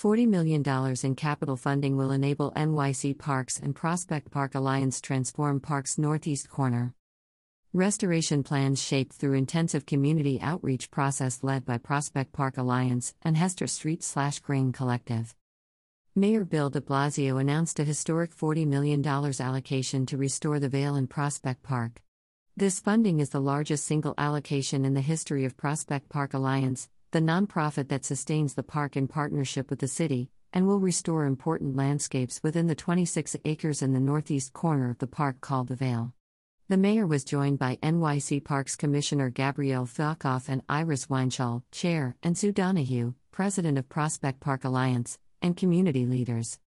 $40 million in capital funding will enable NYC Parks and Prospect Park Alliance transform Park's northeast corner. Restoration plans shaped through intensive community outreach process led by Prospect Park Alliance and Hester Street Slash Grain Collective. Mayor Bill de Blasio announced a historic $40 million allocation to restore the Vale in Prospect Park. This funding is the largest single allocation in the history of Prospect Park Alliance, the nonprofit that sustains the park in partnership with the city, and will restore important landscapes within the 26 acres in the northeast corner of the park called the Vale. The mayor was joined by NYC Parks Commissioner Gabrielle Fialkoff and Iris Weinschall, Chair, and Sue Donoghue, President of Prospect Park Alliance, and community leaders.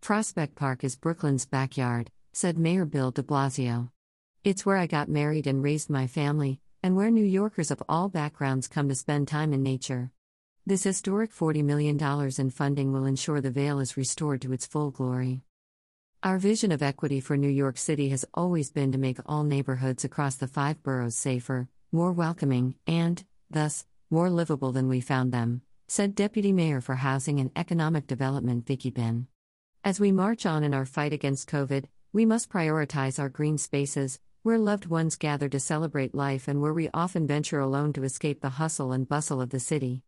Prospect Park is Brooklyn's backyard, said Mayor Bill de Blasio. It's where I got married and raised my family, and where New Yorkers of all backgrounds come to spend time in nature. This historic $40 million in funding will ensure the Vale is restored to its full glory. Our vision of equity for New York City has always been to make all neighborhoods across the five boroughs safer, more welcoming, and, thus, more livable than we found them, said Deputy Mayor for Housing and Economic Development Vicki Been. As we march on in our fight against COVID, we must prioritize our green spaces, where loved ones gather to celebrate life and where we often venture alone to escape the hustle and bustle of the city.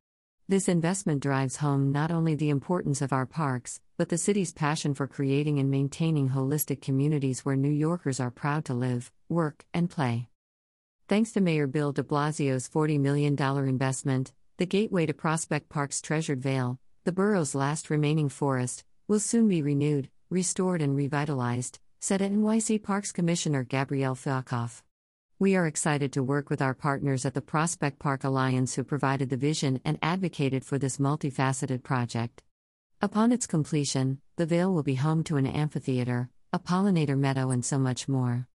This investment drives home not only the importance of our parks, but the city's passion for creating and maintaining holistic communities where New Yorkers are proud to live, work, and play. Thanks to Mayor Bill de Blasio's $40 million investment, the gateway to Prospect Park's treasured vale, the borough's last remaining forest, will soon be renewed, restored, and revitalized, said NYC Parks Commissioner Gabrielle Fialkoff. We are excited to work with our partners at the Prospect Park Alliance who provided the vision and advocated for this multifaceted project. Upon its completion, the Vale will be home to an amphitheater, a pollinator meadow, and so much more.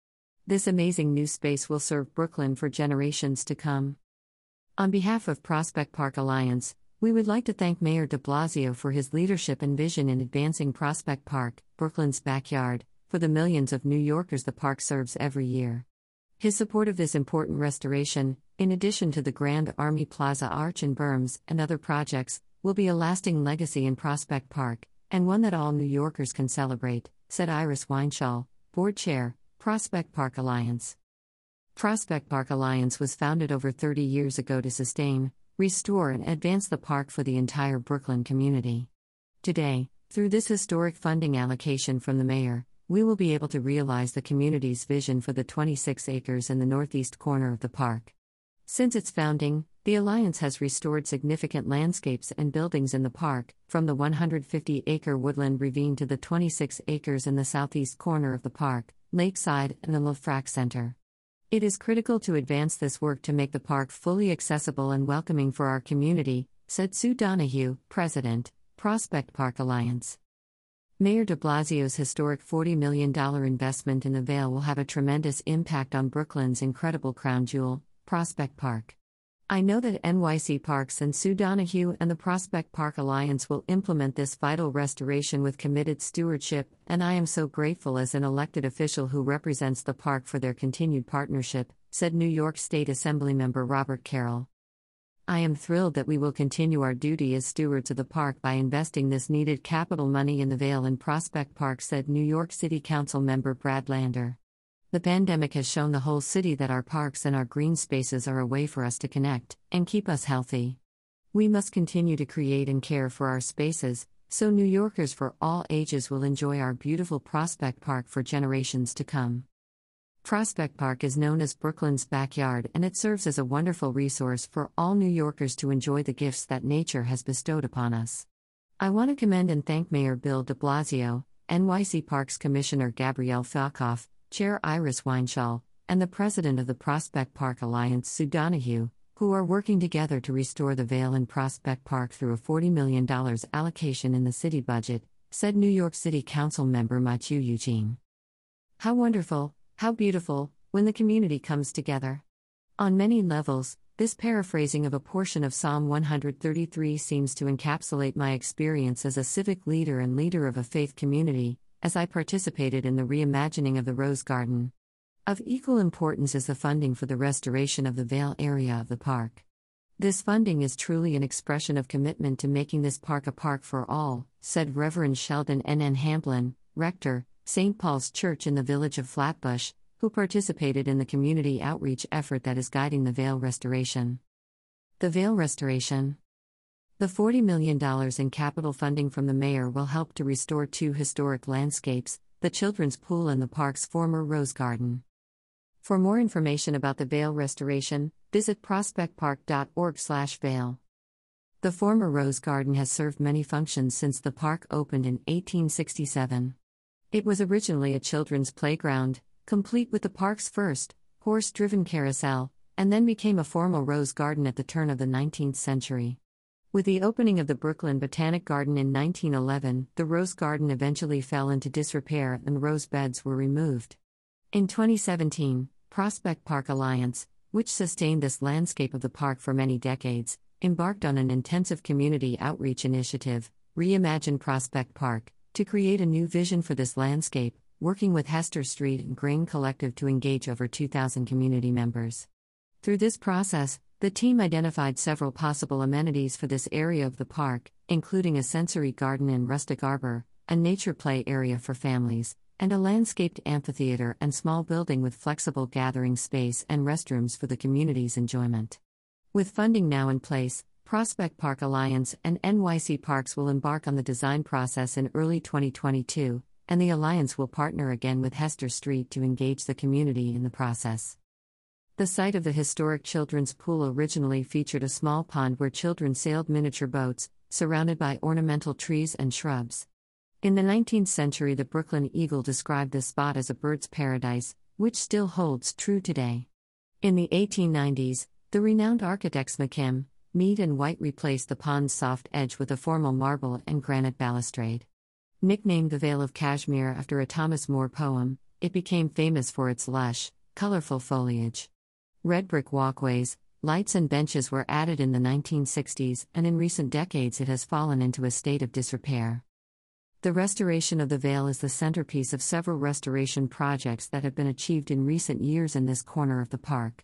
This amazing new space will serve Brooklyn for generations to come. On behalf of Prospect Park Alliance, we would like to thank Mayor de Blasio for his leadership and vision in advancing Prospect Park, Brooklyn's backyard, for the millions of New Yorkers the park serves every year. His support of this important restoration, in addition to the Grand Army Plaza Arch and berms and other projects, will be a lasting legacy in Prospect Park, and one that all New Yorkers can celebrate, said Iris Weinschall, Board Chair, Prospect Park Alliance. Prospect Park Alliance was founded over 30 years ago to sustain, restore, and advance the park for the entire Brooklyn community. Today, through this historic funding allocation from the mayor, we will be able to realize the community's vision for the 26 acres in the northeast corner of the park. Since its founding, the Alliance has restored significant landscapes and buildings in the park, from the 150 acre woodland ravine to the 26 acres in the southeast corner of the park, Lakeside, and the LeFrak Center. It is critical to advance this work to make the park fully accessible and welcoming for our community, said Sue Donoghue, President, Prospect Park Alliance. Mayor de Blasio's historic $40 million investment in the Vale will have a tremendous impact on Brooklyn's incredible crown jewel, Prospect Park. I know that NYC Parks and Sue Donoghue and the Prospect Park Alliance will implement this vital restoration with committed stewardship, and I am so grateful as an elected official who represents the park for their continued partnership, said New York State Assemblymember Robert Carroll. I am thrilled that we will continue our duty as stewards of the park by investing this needed capital money in the Vale and Prospect Park, said New York City Council member Brad Lander. The pandemic has shown the whole city that our parks and our green spaces are a way for us to connect and keep us healthy. We must continue to create and care for our spaces, so New Yorkers for all ages will enjoy our beautiful Prospect Park for generations to come. Prospect Park is known as Brooklyn's backyard and it serves as a wonderful resource for all New Yorkers to enjoy the gifts that nature has bestowed upon us. I want to commend and thank Mayor Bill de Blasio, NYC Parks Commissioner Gabrielle Fialkoff, Chair Iris Weinschall, and the President of the Prospect Park Alliance Sue Donoghue, who are working together to restore the Vale in Prospect Park through a $40 million allocation in the city budget, said New York City Council member Mathieu Eugene. How wonderful, how beautiful, when the community comes together. On many levels, this paraphrasing of a portion of Psalm 133 seems to encapsulate my experience as a civic leader and leader of a faith community, as I participated in the reimagining of the Rose Garden. Of equal importance is the funding for the restoration of the Vale area of the park. This funding is truly an expression of commitment to making this park a park for all, said Reverend Sheldon N. N. Hamblin, rector, St. Paul's Church in the village of Flatbush, who participated in the community outreach effort that is guiding the Vale restoration. The Vale restoration. The $40 million in capital funding from the mayor will help to restore two historic landscapes the children's pool and the park's former rose garden. For more information about the Vale restoration, visit prospectpark.org/vale. The former rose garden has served many functions since the park opened in 1867. It was originally a children's playground, complete with the park's first horse driven carousel, and then became a formal rose garden at the turn of the 19th century. With the opening of the Brooklyn Botanic Garden in 1911, the rose garden eventually fell into disrepair and rose beds were removed. In 2017, Prospect Park Alliance, which sustained this landscape of the park for many decades, embarked on an intensive community outreach initiative, Reimagine Prospect Park, to create a new vision for this landscape, working with Hester Street and Grain Collective to engage over 2,000 community members. Through this process, the team identified several possible amenities for this area of the park, including a sensory garden and rustic arbor, a nature play area for families, and a landscaped amphitheater and small building with flexible gathering space and restrooms for the community's enjoyment. With funding now in place, Prospect Park Alliance and NYC Parks will embark on the design process in early 2022, and the Alliance will partner again with Hester Street to engage the community in the process. The site of the historic children's pool originally featured a small pond where children sailed miniature boats, surrounded by ornamental trees and shrubs. In the 19th century, the Brooklyn Eagle described this spot as a bird's paradise, which still holds true today. In the 1890s, the renowned architects McKim, Mead, and White replaced the pond's soft edge with a formal marble and granite balustrade. Nicknamed the Vale of Cashmere after a Thomas Moore poem, it became famous for its lush, colorful foliage. Red brick walkways, lights, and benches were added in the 1960s, and in recent decades it has fallen into a state of disrepair. The restoration of the Vale is the centerpiece of several restoration projects that have been achieved in recent years in this corner of the park.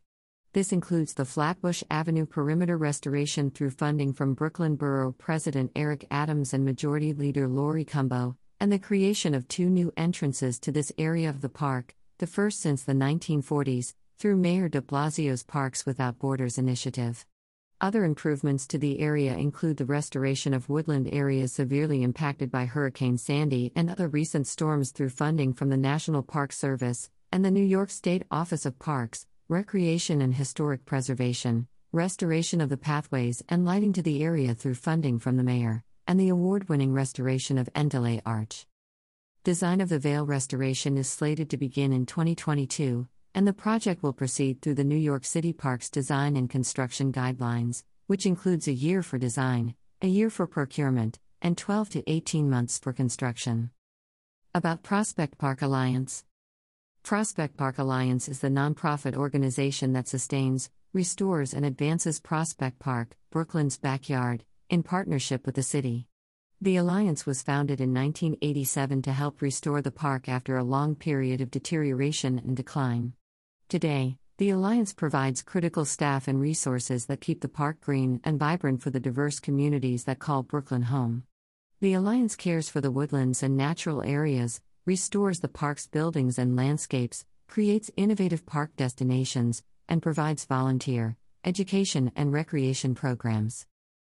This includes the Flatbush Avenue perimeter restoration through funding from Brooklyn Borough President Eric Adams and Majority Leader Laurie Cumbo, and the creation of two new entrances to this area of the park, the first since the 1940s, through Mayor de Blasio's Parks Without Borders initiative. Other improvements to the area include the restoration of woodland areas severely impacted by Hurricane Sandy and other recent storms through funding from the National Park Service and the New York State Office of Parks, Recreation and Historic Preservation, restoration of the pathways and lighting to the area through funding from the mayor, and the award winning restoration of Endale Arch. Design of the Vale restoration is slated to begin in 2022, and the project will proceed through the New York City Parks Design and Construction Guidelines, which includes a year for design, a year for procurement, and 12 to 18 months for construction. About Prospect Park Alliance Prospect Park Alliance is the nonprofit organization that sustains, restores, and advances Prospect Park, Brooklyn's backyard, in partnership with the city. The Alliance was founded in 1987 to help restore the park after a long period of deterioration and decline. Today, the Alliance provides critical staff and resources that keep the park green and vibrant for the diverse communities that call Brooklyn home. The Alliance cares for the woodlands and natural areas, restores the park's buildings and landscapes, creates innovative park destinations, and provides volunteer, education, and recreation programs.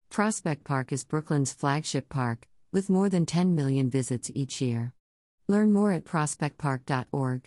Prospect Park is Brooklyn's flagship park, with more than 10 million visits each year. Learn more at prospectpark.org.